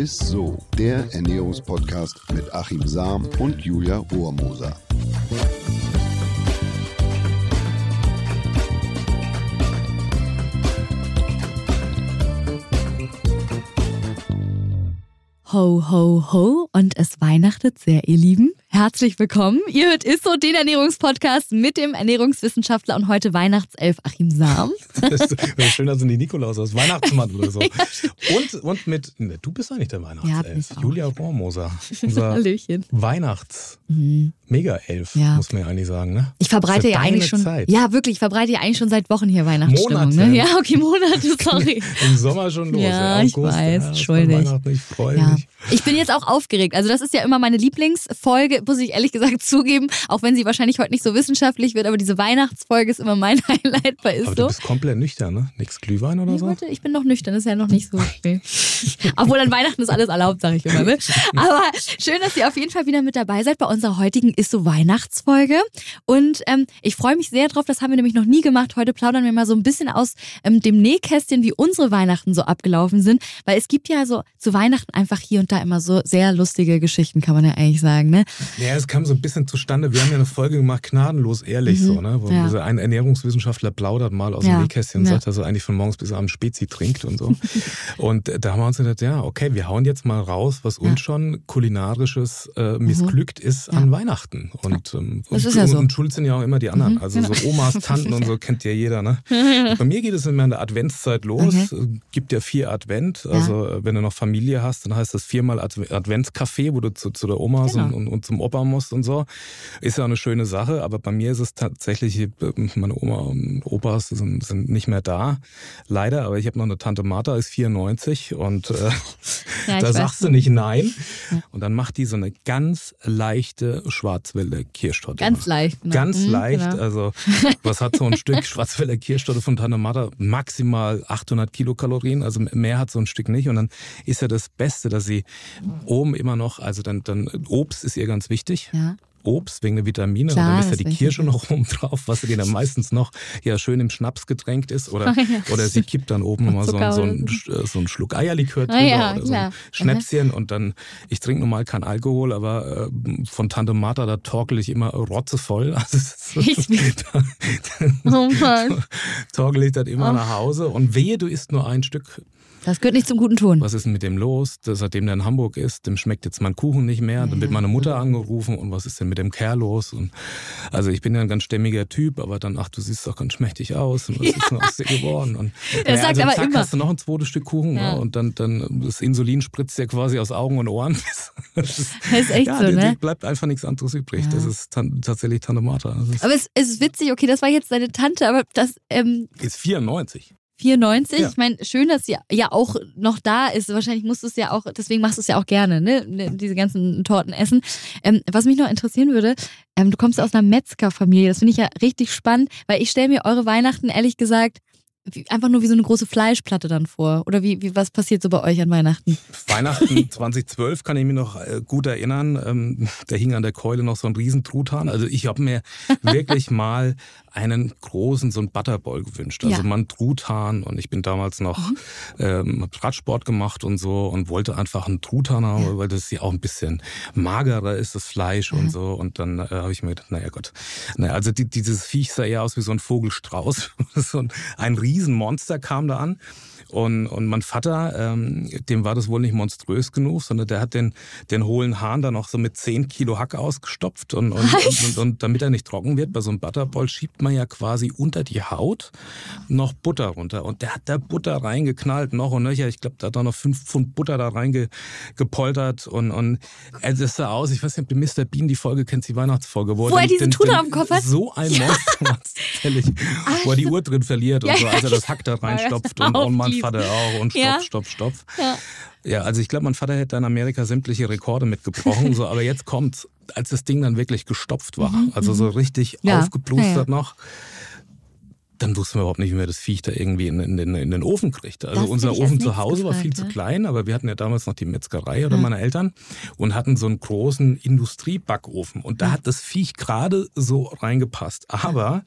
ist so, der Ernährungspodcast mit Achim Sam und Julia Rohrmoser. Ho, ho, ho und es weihnachtet sehr, ihr Lieben. Herzlich willkommen. Ihr hört ISSO, den Ernährungspodcast mit dem Ernährungswissenschaftler und heute Weihnachtself Achim Sam. Das ist schön, dass du die Nikolaus aus Weihnachtsmann oder so. und, und mit, ne, du bist eigentlich der Weihnachtself. Ja, Julia Rohrmoser. Unser Hallöchen. Weihnachts Mhm. Mega-Elf, Ja. muss man ja eigentlich sagen, ne? Ich verbreite ja eigentlich schon. Zeit. Ja, wirklich, ich verbreite ja eigentlich schon seit Wochen hier Weihnachtsstimmung. Monate. Ne? Ja, okay, Monate, sorry. Im Sommer schon los. Ja, ich weiß, ja. Weihnachten, Ich freue mich. Ich bin jetzt auch aufgeregt. Also, das ist ja immer meine Lieblingsfolge, muss ich ehrlich gesagt zugeben, auch wenn sie wahrscheinlich heute nicht so wissenschaftlich wird, aber diese Weihnachtsfolge ist immer mein Highlight bei Aber ISSO. du bist komplett nüchtern, ne? Nix Glühwein oder Nee, so? heute, ich bin noch nüchtern, das ist ja noch nicht so viel. Obwohl an Weihnachten ist alles erlaubt, sage ich immer. Ne? Aber schön, dass ihr auf jeden Fall wieder mit dabei seid bei unserer heutigen Ist so Weihnachtsfolge. Und ähm, ich freue mich sehr drauf, das haben wir nämlich noch nie gemacht. Heute plaudern wir mal so ein bisschen aus ähm, dem Nähkästchen, wie unsere Weihnachten so abgelaufen sind. Weil es gibt ja so zu Weihnachten einfach hier und da immer so sehr lustige Geschichten, kann man ja eigentlich sagen. Ne? Ja, es kam so ein bisschen zustande. Wir haben ja eine Folge gemacht, gnadenlos ehrlich, so, ne? Wo Mhm. Ja. so ein Ernährungswissenschaftler plaudert mal aus Ja. dem Nähkästchen und Ja. sagt, dass er eigentlich von morgens bis abends Spezi trinkt und so. und äh, da haben wir uns gedacht, ja, okay, wir hauen jetzt mal raus, was uns schon kulinarisches äh, missglückt ist an Weihnachten. Und, ähm, und, ja so. und schuld sind ja auch immer die anderen. Mhm, also so Omas, Tanten und so kennt ja jeder, ne? Bei mir geht es immer in der Adventszeit los. Es Gibt ja vier Advent. Also äh, wenn du noch Familie hast, dann heißt das viermal Adv Adventscafé, wo du zu, zu der Oma Genau. und, und, und zum Opa musst und so. Ist ja eine schöne Sache, aber bei mir ist es tatsächlich, meine Oma und Opas sind, sind nicht mehr da. Leider, aber ich habe noch eine Tante Martha, ist 94 und äh, Ja, da sagst du nicht nein. Und dann macht die so eine ganz leichte Schwarzwälder Kirschtorte. Ganz leicht. Ne? Ganz Mhm, leicht. genau. Also, was hat so ein Stück Schwarzwälder Kirschtorte von Tante Martha? Maximal 800 Kilokalorien. Also mehr hat so ein Stück nicht. Und dann ist ja das Beste, dass sie oben immer noch, also dann, dann Obst ist ihr ganz wichtig. Ja. Obst wegen der Vitamine Klar, und dann ist ja die Kirsche noch oben drauf, was die dann meistens noch ja schön im Schnaps getränkt ist oder, Ja. oder sie kippt dann oben nochmal so, so, ein, so. so einen Schluck Eierlikör drüber Ah ja, oder so ein Schnäpschen und dann, ich trinke normal kein Alkohol, aber äh, von Tante Martha, da torkel ich immer rotzevoll. Also Echt? da, Oh Mann. torkel ich das immer Oh. nach Hause und wehe, du isst nur ein Stück Das gehört nicht zum guten Ton. was ist denn mit dem los? Das, seitdem der in Hamburg ist, dem schmeckt jetzt mein Kuchen nicht mehr. Dann wird meine Mutter angerufen und was ist denn mit dem Kerl los? Und also ich bin ja ein ganz stämmiger Typ, aber dann, ach, du siehst doch ganz schmächtig aus und was ist denn aus dir geworden? Und, Er sagt also aber zack, immer- hast du noch ein zweites Stück Kuchen Ja. ne? und dann, dann das Insulin spritzt dir quasi aus Augen und Ohren. Das ist, Das ist echt ja, so, ne? dir bleibt einfach nichts anderes übrig. Ja. Das ist tan tatsächlich Tante Martha. Aber es, es ist witzig, okay, das war jetzt deine Tante, aber das ähm, ist 94. 94, Ja. ich meine, schön, dass sie ja auch noch da ist. Wahrscheinlich musst du es ja auch, deswegen machst du es ja auch gerne, ne? ne, Diese ganzen Torten essen. Ähm, was mich noch interessieren würde, ähm, du kommst aus einer Metzgerfamilie. Das finde ich ja richtig spannend, weil ich stelle mir eure Weihnachten ehrlich gesagt wie, einfach nur wie so eine große Fleischplatte dann vor. Oder wie, wie was passiert so bei euch an Weihnachten? Weihnachten 2012 kann ich mich noch äh, gut erinnern. Ähm, da hing an der Keule noch so ein Riesentruthahn. Also ich habe mir wirklich mal einen großen, so einen Butterball gewünscht. Also Ja. Mhm. einen Truthahn. Und ich bin damals noch ähm, hab Radsport gemacht und so und wollte einfach einen Truthahn haben, weil das ja auch ein bisschen magerer ist, das Fleisch und so. Und dann äh, habe ich mir gedacht, naja Gott. Naja, also die, dieses Viech sah eher aus wie so ein Vogelstrauß. so ein, ein Riesenmonster kam da an. Und, und mein Vater, ähm, dem war das wohl nicht monströs genug, sondern der hat den, den hohlen Hahn dann noch so mit 10 Kilo Hack ausgestopft. Und, und, und, und, und damit er nicht trocken wird, bei so einem Butterball schiebt man ja quasi unter die Haut noch Butter runter. Und der hat da Butter reingeknallt, noch und nöcher. Ich glaube, da hat er noch fünf Pfund Butter da reingepoltert. Und, und also das sah aus, ich weiß nicht, ob du Mr. Bean die Folge kennst, die Weihnachtsfolge. Wo er diesen Truthahn am Kopf hat? So ein Monster, tatsächlich. Wo er die Uhr drin verliert Ja, und so, ja, als er das Hack da reinstopft und, und mein Auflief. Vater auch und Ja. stopp, stopp, stopp. Ja. Ja, also ich glaube, mein Vater hätte in Amerika sämtliche Rekorde mitgebrochen, so, aber jetzt kommt, als das Ding dann wirklich gestopft war, also so richtig Mhm, Ja, aufgeplustert ja, ja. noch, dann wussten wir überhaupt nicht, wie wir das Viech da irgendwie in, in, den, in den Ofen kriegt. Also Das unser Ofen zu Hause war viel gefragt, zu ja. klein, aber wir hatten ja damals noch die Metzgerei oder Ja. meine Eltern und hatten so einen großen Industriebackofen und da hat das Viech gerade so reingepasst. Aber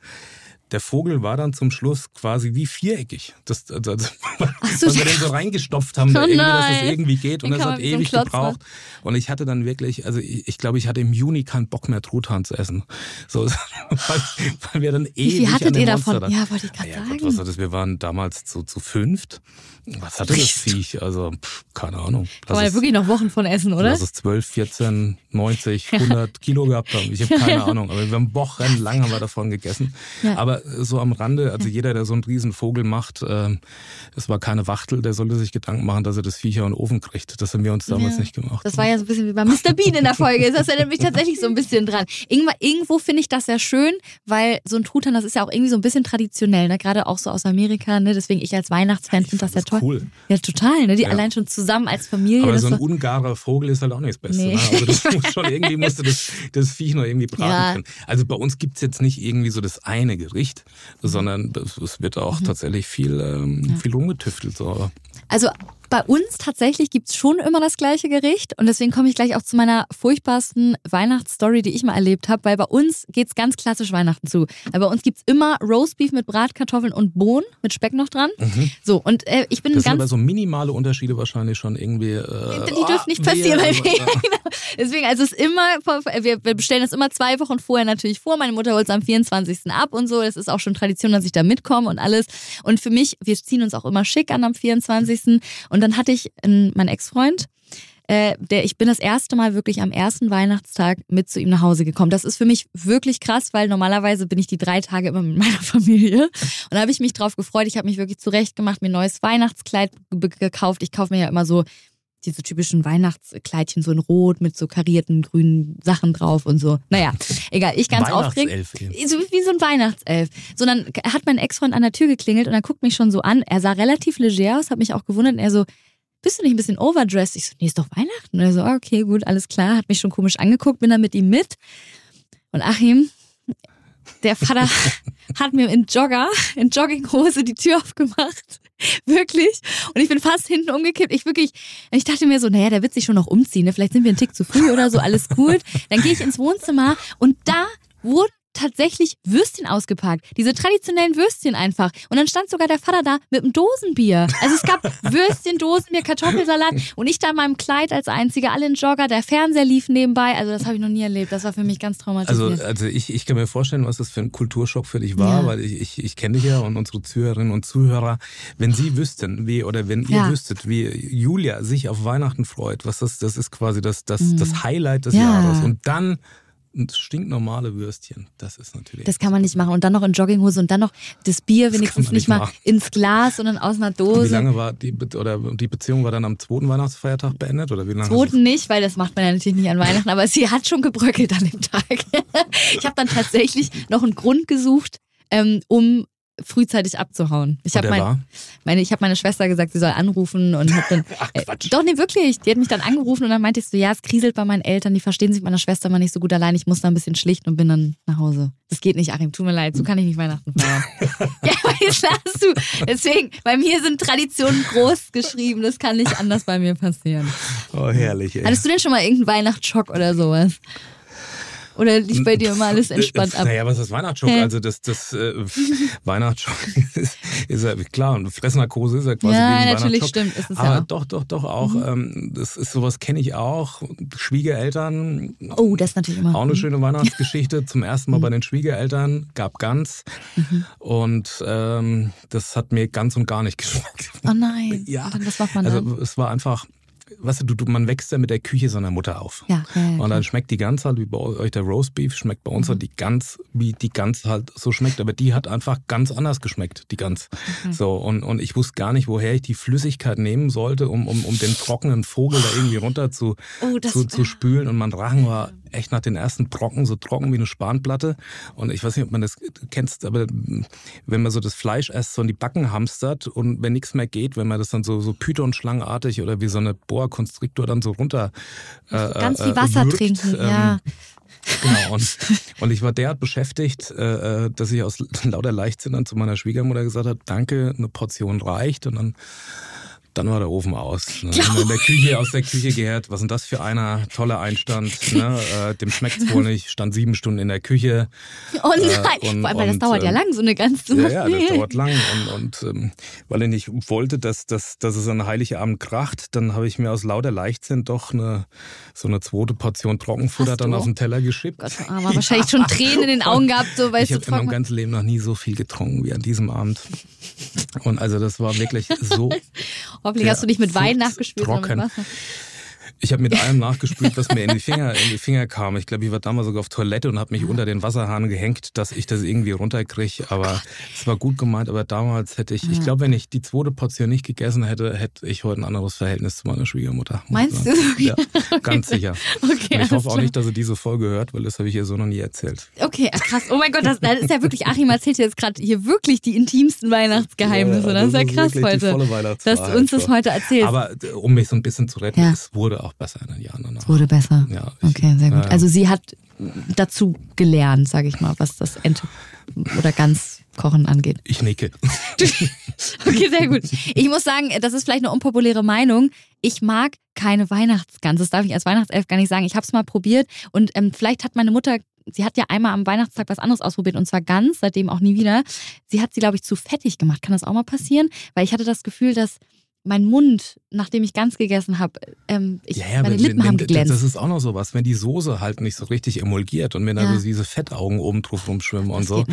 der Vogel war dann zum Schluss quasi wie viereckig. Das, also, also, so, weil wir den so reingestopft haben, Oh irgendwie, dass es nein. irgendwie geht und kann hat so ewig Klotz gebraucht. Und ich hatte dann wirklich, also ich, ich glaube, ich hatte im Juni keinen Bock mehr Truthahn zu essen. So, weil, weil wir dann ewig Wie viel hattet ihr Monster davon? da- Ja, wollte ich gerade ja, sagen. Gott, was war das? Wir waren damals zu, zu fünft. Was hatte das Viech? Also, pff, keine Ahnung. Kann man ja wirklich noch Wochen von essen, oder? Lass es 12, 14, 90, 100 Kilo gehabt haben. Ich habe keine Ahnung. Aber wir haben wochenlang haben wir davon gegessen. Ja. Aber so am Rande, also jeder, der so einen riesen Vogel macht, ähm, es war keine Wachtel, der sollte sich Gedanken machen, dass er das Viecher in den Ofen kriegt. Das haben wir uns damals Ja. nicht gemacht. Das war ja so ein bisschen wie bei Mr. Bean in der Folge. Das erinnert mich tatsächlich so ein bisschen dran. Irgendwo, irgendwo finde ich das sehr schön, weil so ein Truthahn, das ist ja auch irgendwie so ein bisschen traditionell, ne? gerade auch so aus Amerika. Ne? Deswegen ich als Weihnachtsfan finde das ja toll. cool. Ja, total. Ne? Die Ja. allein schon zusammen als Familie. Aber so ein ungarer Vogel ist halt auch nicht das Beste. Nee. Ne? Also das muss schon irgendwie musste das, das Viech noch irgendwie braten Ja. können. Also bei uns gibt's jetzt nicht irgendwie so das eine Gericht, sondern es es wird auch Mhm. tatsächlich viel, ähm, viel rumgetüftelt. So. Also bei uns tatsächlich gibt's schon immer das gleiche Gericht und deswegen komme ich gleich auch zu meiner furchtbarsten Weihnachtsstory, die ich mal erlebt habe, weil bei uns geht's ganz klassisch Weihnachten zu. Weil bei uns gibt's immer Roastbeef mit Bratkartoffeln und Bohnen mit Speck noch dran. So und äh, ich bin Mhm. Das sind ganz aber so minimale Unterschiede wahrscheinlich schon irgendwie. Äh, die dürfen nicht passieren bei mir. Genau. Deswegen, also es ist immer, wir bestellen das immer zwei Wochen vorher natürlich vor. Meine Mutter holt es am 24. ab und so. Es ist auch schon Tradition, dass ich da mitkomme und alles. Und für mich, wir ziehen uns auch immer schick an am 24. Und dann hatte ich einen, meinen Ex-Freund, äh, der, ich bin das erste Mal wirklich am ersten Weihnachtstag mit zu ihm nach Hause gekommen. Das ist für mich wirklich krass, weil normalerweise bin ich die drei Tage immer mit meiner Familie. Und da habe ich mich drauf gefreut. Ich habe mich wirklich zurecht gemacht, mir ein neues Weihnachtskleid ge- gekauft. Ich kaufe mir ja immer so diese typischen Weihnachtskleidchen so in Rot mit so karierten grünen Sachen drauf und so. Naja, egal, ich ganz aufgeregt. So wie so ein Weihnachtself. So, dann hat mein Ex-Freund an der Tür geklingelt und er guckt mich schon so an. Er sah relativ leger aus, hat mich auch gewundert. Und er so, bist du nicht ein bisschen overdressed? Ich so, nee, ist doch Weihnachten. Und er so, okay, gut, alles klar. Hat mich schon komisch angeguckt, bin dann mit ihm mit. Und Achim, der Vater hat mir in Jogger, in Jogginghose die Tür aufgemacht. Wirklich. Und ich bin fast hinten umgekippt. Ich wirklich, ich dachte mir so, naja, der wird sich schon noch umziehen. Ne? Vielleicht sind wir einen Tick zu früh oder so, alles gut. Dann gehe ich ins Wohnzimmer und da wurden tatsächlich Würstchen ausgepackt. Diese traditionellen Würstchen einfach. Und dann stand sogar der Vater da mit einem Dosenbier. Also es gab Würstchen, Dosenbier, Kartoffelsalat und ich da in meinem Kleid als Einzige, alle in Jogger. Der Fernseher lief nebenbei. Also das habe ich noch nie erlebt. Das war für mich ganz Also, traumatisiert. also ich, ich kann mir vorstellen, was das für ein Kulturschock für dich war, Ja. weil ich, ich, ich kenne dich ja und unsere Zuhörerinnen und Zuhörer, wenn sie wüssten, wie, oder wenn ihr Ja. wüsstet, wie Julia sich auf Weihnachten freut, was das, das ist quasi das, das, das Highlight des Mhm. Ja. Jahres. Und dann stinknormale Würstchen. Das ist natürlich. Das kann man nicht machen. Und dann noch in Jogginghose und dann noch das Bier kann wenigstens nicht nicht mal ins Glas, sondern aus einer wie Dose. lange war die, Be- oder die Beziehung war dann am zweiten Weihnachtsfeiertag beendet? Oder wie lange? Zweiten nicht, weil das macht man ja natürlich nicht an Weihnachten, aber sie hat schon gebröckelt an dem Tag. Ich habe dann tatsächlich noch einen Grund gesucht, ähm, um frühzeitig abzuhauen. Ich habe mein, meine, ich habe meine Schwester gesagt, sie soll anrufen und habe dann Ach, äh, Quatsch. doch nee wirklich, die hat mich dann angerufen und dann meinte ich so, ja, es kriselt bei meinen Eltern, die verstehen sich mit meiner Schwester mal nicht so gut allein, ich muss da ein bisschen schlichten und bin dann nach Hause. Das geht nicht, Achim, tut mir leid, so kann ich nicht Weihnachten feiern. ja, weißt du. Deswegen, bei mir sind Traditionen groß geschrieben, das kann nicht anders bei mir passieren. Oh, herrlich, ey. Hattest du denn schon mal irgendeinen Weihnachtsschock oder sowas? Oder lief bei dir immer alles entspannt ab? Naja, was ist Weihnachtsschock? Hä? Also das, das äh, Weihnachtsschock ist, ist ja klar, und Fressnarkose ist ja quasi Ja, wie ein natürlich, stimmt, ist es Aber ja doch, doch, doch auch. Ähm, das ist sowas kenne ich auch. Schwiegereltern. Oh, das ist natürlich immer. Auch eine schöne Weihnachtsgeschichte. Zum ersten Mal bei den Schwiegereltern gab Gans. Und ähm, das hat mir ganz und gar nicht geschmeckt. Oh nein. Ja. Und was macht man dann? Also es war einfach, weißt du, du, man wächst ja mit der Küche seiner Mutter auf. ja, ja, ja, Und dann schmeckt die Gans halt wie bei euch der Roastbeef, schmeckt bei uns Mhm. halt die Gans, wie die Gans halt so schmeckt. Aber die hat einfach ganz anders geschmeckt, die Gans. Mhm. So, und, und ich wusste gar nicht, woher ich die Flüssigkeit nehmen sollte, um, um, um den trockenen Vogel da irgendwie runter zu, Oh, zu, zu spülen. Und mein Rachen war echt nach den ersten Brocken so trocken wie eine Spanplatte. Und ich weiß nicht, ob man das kennst, aber wenn man so das Fleisch erst so in die Backen hamstert und wenn nichts mehr geht, wenn man das dann so, so Python-schlangenartig oder wie so eine Boa Constrictor dann so runter äh, Ganz äh, viel Wasser würgt, trinken, ähm, ja. Genau, und, und ich war derart beschäftigt, äh, äh, dass ich aus lauter Leichtsinn dann zu meiner Schwiegermutter gesagt habe, danke, eine Portion reicht. Und dann dann war der Ofen aus. Ne? In der Küche, aus der Küche gehört, was sind das für einer? Toller Einstand. Ne? Äh, dem schmeckt's wohl nicht. Stand sieben Stunden in der Küche. Oh nein, äh, und, weil das dauert ja ähm, lang, so eine ganze Ja, ja, das dauert lang. Und, und ähm, weil ich nicht wollte, dass, dass, dass es an Heiligabend kracht, dann habe ich mir aus lauter Leichtsinn doch eine, so eine zweite Portion Trockenfutter dann auf den Teller geschippt. Gott, aber ja. wahrscheinlich schon Tränen in den Augen gehabt, so weil Ich habe in meinem ganzen Leben noch nie so viel getrunken wie an diesem Abend. Und also das war wirklich so Hoffentlich hast du nicht mit Wein nachgespült. Trocken. Ich habe mit allem nachgespült, was mir in die Finger, in die Finger kam. Ich glaube, ich war damals sogar auf Toilette und habe mich unter den Wasserhahn gehängt, dass ich das irgendwie runterkriege. Aber es war gut gemeint. Aber damals hätte ich, ich glaube, wenn ich die zweite Portion nicht gegessen hätte, hätte ich heute ein anderes Verhältnis zu meiner Schwiegermutter. Meinst du? Ja, ganz sicher. Okay, ich hoffe auch nicht, dass sie diese Folge hört, weil das habe ich ihr so noch nie erzählt. Okay, krass. Oh mein Gott, das, das ist ja wirklich, Achim erzählt jetzt gerade hier wirklich die intimsten Weihnachtsgeheimnisse. Ja, das, das, ist ja krass heute, dass du uns das heute erzählst. Aber äh, um mich so ein bisschen zu retten, ja. es wurde auch besser in den Jahren danach. Es wurde besser. Ja, ich, okay, sehr gut. Also sie hat dazu gelernt, sage ich mal, was das Ente oder ganz Kochen angeht. Ich nicke. okay, sehr gut. Ich muss sagen, das ist vielleicht eine unpopuläre Meinung. Ich mag keine Weihnachtsgans. Das darf ich als Weihnachtself gar nicht sagen. Ich habe es mal probiert und ähm, vielleicht hat meine Mutter sie hat ja einmal am Weihnachtstag was anderes ausprobiert und zwar ganz, seitdem auch nie wieder. Sie hat sie, glaube ich, zu fettig gemacht. Kann das auch mal passieren? Weil ich hatte das Gefühl, dass mein Mund, nachdem ich ganz gegessen habe, ähm, ja, ja, meine Lippen wenn, haben geglänzt. Das ist auch noch so was, wenn die Soße halt nicht so richtig emulgiert und wenn ja. da so diese Fettaugen oben drauf rumschwimmen das und so.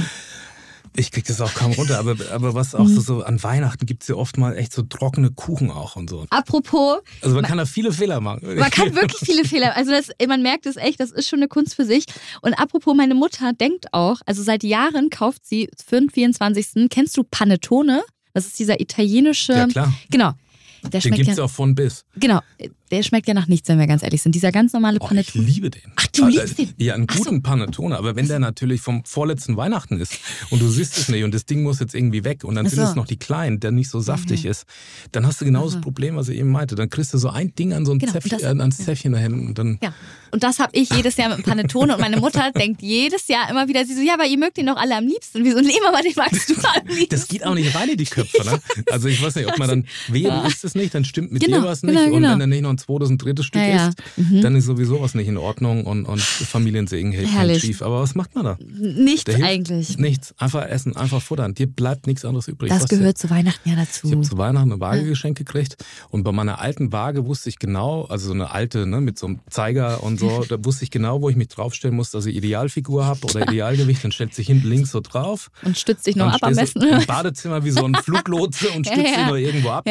Ich krieg das auch kaum runter, aber, aber was auch so, mhm. so an Weihnachten gibt es ja oft mal echt so trockene Kuchen auch und so. Apropos. Also man, man kann da viele Fehler machen. Man kann wirklich viele Fehler. Also das, man merkt es echt, das ist schon eine Kunst für sich. Und apropos, meine Mutter denkt auch, also seit Jahren kauft sie für den 24. Kennst du Panettone? Das ist dieser italienische. Ja, klar. Genau. Der den gibt es ja, auch von bis. Genau, der schmeckt ja nach nichts, wenn wir ganz ehrlich sind. Dieser ganz normale Panettone. Oh, ich liebe den. Ach, du also, liebst den? Ja, einen guten so. Panettone. Aber wenn der natürlich vom vorletzten Weihnachten ist und du siehst es nicht und das Ding muss jetzt irgendwie weg und dann so. sind es noch die kleinen, der nicht so saftig mhm. ist, dann hast du genau mhm. das Problem, was ich eben meinte. Dann kriegst du so ein Ding an so ein genau, Zäpfchen, das, äh, ans Zäpfchen dahin und dann... Ja. Und das habe ich jedes Jahr mit dem Panettone und meine Mutter denkt jedes Jahr immer wieder, sie so, ja, aber ihr mögt ihn doch alle am liebsten. Und wir so, nee, Mama, den magst du am liebsten. Das geht auch nicht rein in die Köpfe, ne? Also ich weiß nicht, ob man dann, wehe, du isst es nicht, dann stimmt mit genau, dir was nicht. Genau, und genau. wenn er nicht noch ein zweites, ein drittes Stück ja, isst, mhm. dann ist sowieso was nicht in Ordnung und, und Familiensegen hält schief. Aber was macht man da? Nichts eigentlich. Nichts. Einfach essen, einfach futtern. Dir bleibt nichts anderes übrig. Das gehört zu Weihnachten ja dazu. Ich habe zu Weihnachten eine Waage geschenkt gekriegt und bei meiner alten Waage wusste ich genau, also so eine alte, ne, mit so einem Zeiger und so, da wusste ich genau, wo ich mich draufstellen muss, dass ich Idealfigur habe oder Idealgewicht. Dann stellt sich hinten links so drauf. Und stützt sich noch ab am besten. Im Badezimmer wie so ein Fluglotse und stützt ja, ja. sich noch irgendwo ab.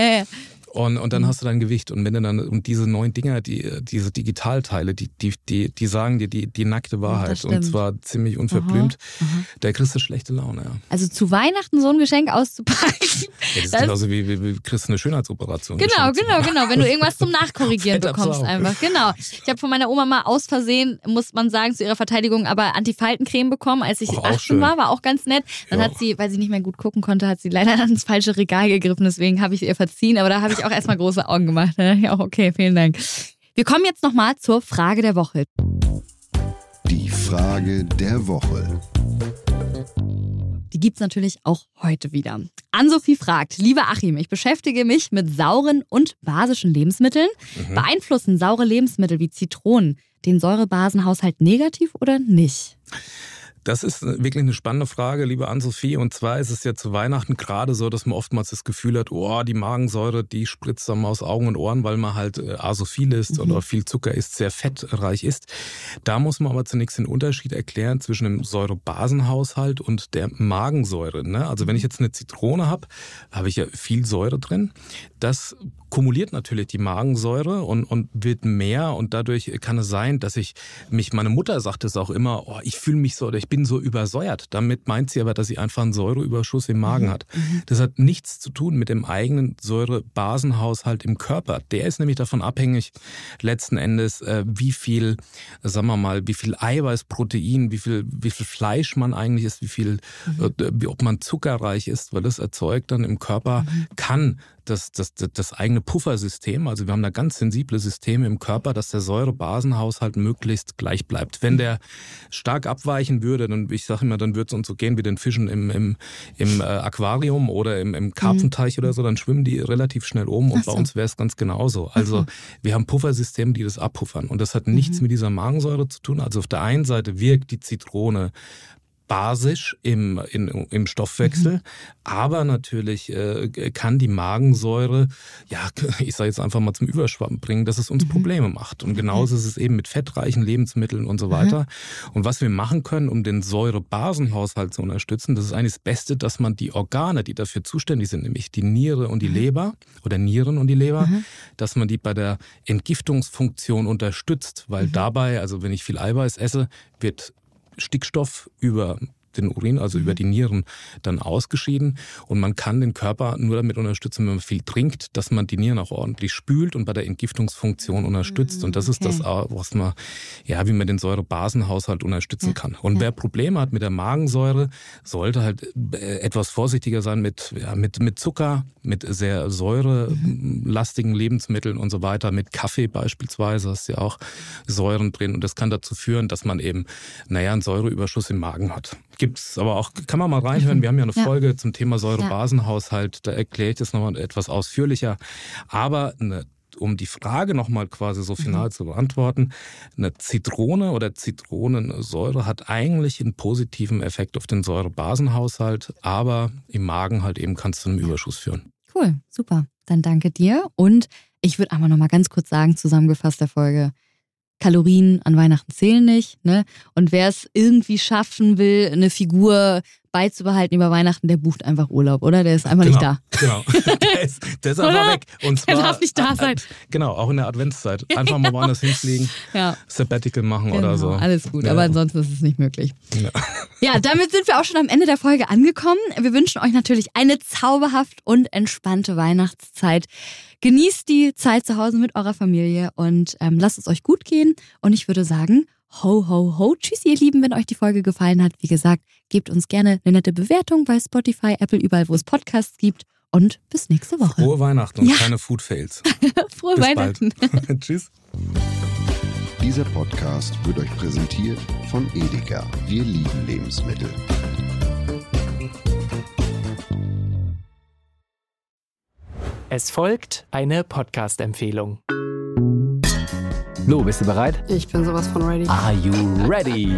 Und, und dann mhm. hast du dein Gewicht. Und wenn du dann, und diese neuen Dinger, die, diese Digitalteile, die, die, die, die sagen dir die, die nackte Wahrheit. Und zwar ziemlich unverblümt. Aha, aha. Da kriegst du schlechte Laune, ja. Also zu Weihnachten so ein Geschenk auszupacken. Ja, das ist das genauso wie, wie, wie kriegst du eine Schönheitsoperation. Genau, genau, genau. Wenn du irgendwas zum Nachkorrigieren bekommst einfach. Genau. Ich habe von meiner Oma mal aus Versehen, muss man sagen, zu ihrer Verteidigung, aber Antifaltencreme bekommen, als ich Och, 18 war, war auch ganz nett. Dann ja. hat sie, weil sie nicht mehr gut gucken konnte, hat sie leider ans falsche Regal gegriffen. Deswegen habe ich ihr verziehen. Aber da habe ich auch erstmal große Augen gemacht. Ja, okay, vielen Dank. Wir kommen jetzt nochmal zur Frage der Woche. Die Frage der Woche. Die gibt es natürlich auch heute wieder. Ann-Sophie fragt, lieber Achim, ich beschäftige mich mit sauren und basischen Lebensmitteln. Mhm. Beeinflussen saure Lebensmittel wie Zitronen den Säurebasenhaushalt negativ oder nicht? Das ist wirklich eine spannende Frage, liebe Ann-Sophie. Und zwar ist es ja zu Weihnachten gerade so, dass man oftmals das Gefühl hat, oh, die Magensäure, die spritzt dann aus Augen und Ohren, weil man halt äh, asophil ist mhm. oder viel Zucker isst, sehr fettreich ist. Da muss man aber zunächst den Unterschied erklären zwischen dem Säurebasenhaushalt und der Magensäure. Ne? Also wenn ich jetzt eine Zitrone habe, habe ich ja viel Säure drin. Das kumuliert natürlich die Magensäure und, und wird mehr und dadurch kann es sein, dass ich mich, meine Mutter sagt es auch immer, oh, ich fühle mich so oder ich bin so übersäuert. Damit meint sie aber, dass sie einfach einen Säureüberschuss im Magen mhm. hat. Mhm. Das hat nichts zu tun mit dem eigenen Säurebasenhaushalt im Körper. Der ist nämlich davon abhängig, letzten Endes, äh, wie viel, sagen wir mal, wie viel Eiweiß, Protein, wie viel, wie viel Fleisch man eigentlich ist, wie viel, mhm. äh, ob man zuckerreich ist, weil das erzeugt dann im Körper, mhm. kann das, das, das, eigene Puffersystem. Also wir haben da ganz sensible Systeme im Körper, dass der Säurebasenhaushalt möglichst gleich bleibt. Wenn der stark abweichen würde, dann, ich sage immer, dann würde es uns so gehen wie den Fischen im, im, im äh, Aquarium oder im, im Karpfenteich mhm. oder so, dann schwimmen die relativ schnell um und so. bei uns wäre es ganz genauso. Also mhm. wir haben Puffersysteme, die das abpuffern und das hat nichts mhm. mit dieser Magensäure zu tun. Also auf der einen Seite wirkt die Zitrone basisch im, in, im Stoffwechsel, mhm. aber natürlich äh, kann die Magensäure, ja, ich sage jetzt einfach mal zum Überschwappen bringen, dass es uns mhm. Probleme macht. Und genauso ist es eben mit fettreichen Lebensmitteln und so mhm. weiter. Mhm. Und was wir machen können, um den Säurebasenhaushalt zu unterstützen, das ist eigentlich das Beste, dass man die Organe, die dafür zuständig sind, nämlich die Niere und die mhm. Leber oder Nieren und die Leber, mhm. dass man die bei der Entgiftungsfunktion unterstützt, weil dabei, also wenn ich viel Eiweiß esse, wird Stickstoff über den Urin, also über mhm. die Nieren, dann ausgeschieden. Und man kann den Körper nur damit unterstützen, wenn man viel trinkt, dass man die Nieren auch ordentlich spült und bei der Entgiftungsfunktion unterstützt. Und das ist okay. das, was man, ja, wie man den Säurebasenhaushalt unterstützen ja. kann. Und ja. wer Probleme hat mit der Magensäure, sollte halt äh, etwas vorsichtiger sein mit, ja, mit, mit Zucker, mit sehr säurelastigen Lebensmitteln und so weiter, mit Kaffee beispielsweise, hast ja auch Säuren drin. Und das kann dazu führen, dass man eben, naja, einen Säureüberschuss im Magen hat. Gibt's aber auch, kann man mal reinhören. Wir haben ja eine ja. Folge zum Thema Säurebasenhaushalt. Da erkläre ich das nochmal etwas ausführlicher. Aber eine um die Frage nochmal quasi so final mhm. zu beantworten, eine Zitrone oder Zitronensäure hat eigentlich einen positiven Effekt auf den Säurebasenhaushalt, aber im Magen halt eben kann es zu einem Überschuss führen. Cool, super. Dann danke dir. Und ich würde einmal nochmal ganz kurz sagen, zusammengefasst der Folge, Kalorien an Weihnachten zählen nicht. Ne? Und wer es irgendwie schaffen will, eine Figur beizubehalten über Weihnachten, der bucht einfach Urlaub, oder? Der ist einfach genau, nicht da. Genau. Der ist, der ist einfach weg. Und zwar, der darf nicht da sein. Genau, auch in der Adventszeit. Einfach mal woanders hinfliegen, ja. Sabbatical machen genau, oder so. Alles gut, ja. aber ansonsten ist es nicht möglich. Ja. ja, damit sind wir auch schon am Ende der Folge angekommen. Wir wünschen euch natürlich eine zauberhaft und entspannte Weihnachtszeit. Genießt die Zeit zu Hause mit eurer Familie und ähm, lasst es euch gut gehen. Und ich würde sagen, ho, ho, ho. Tschüss, ihr Lieben, wenn euch die Folge gefallen hat. Wie gesagt, gebt uns gerne eine nette Bewertung bei Spotify, Apple, überall, wo es Podcasts gibt. Und bis nächste Woche. Frohe Weihnachten und ja. keine Food Fails. Frohe bis Weihnachten. Tschüss. Dieser Podcast wird euch präsentiert von Edeka. Wir lieben Lebensmittel. Es folgt eine Podcast-Empfehlung. Lo, bist du bereit? Ich bin sowas von ready. Are you ready?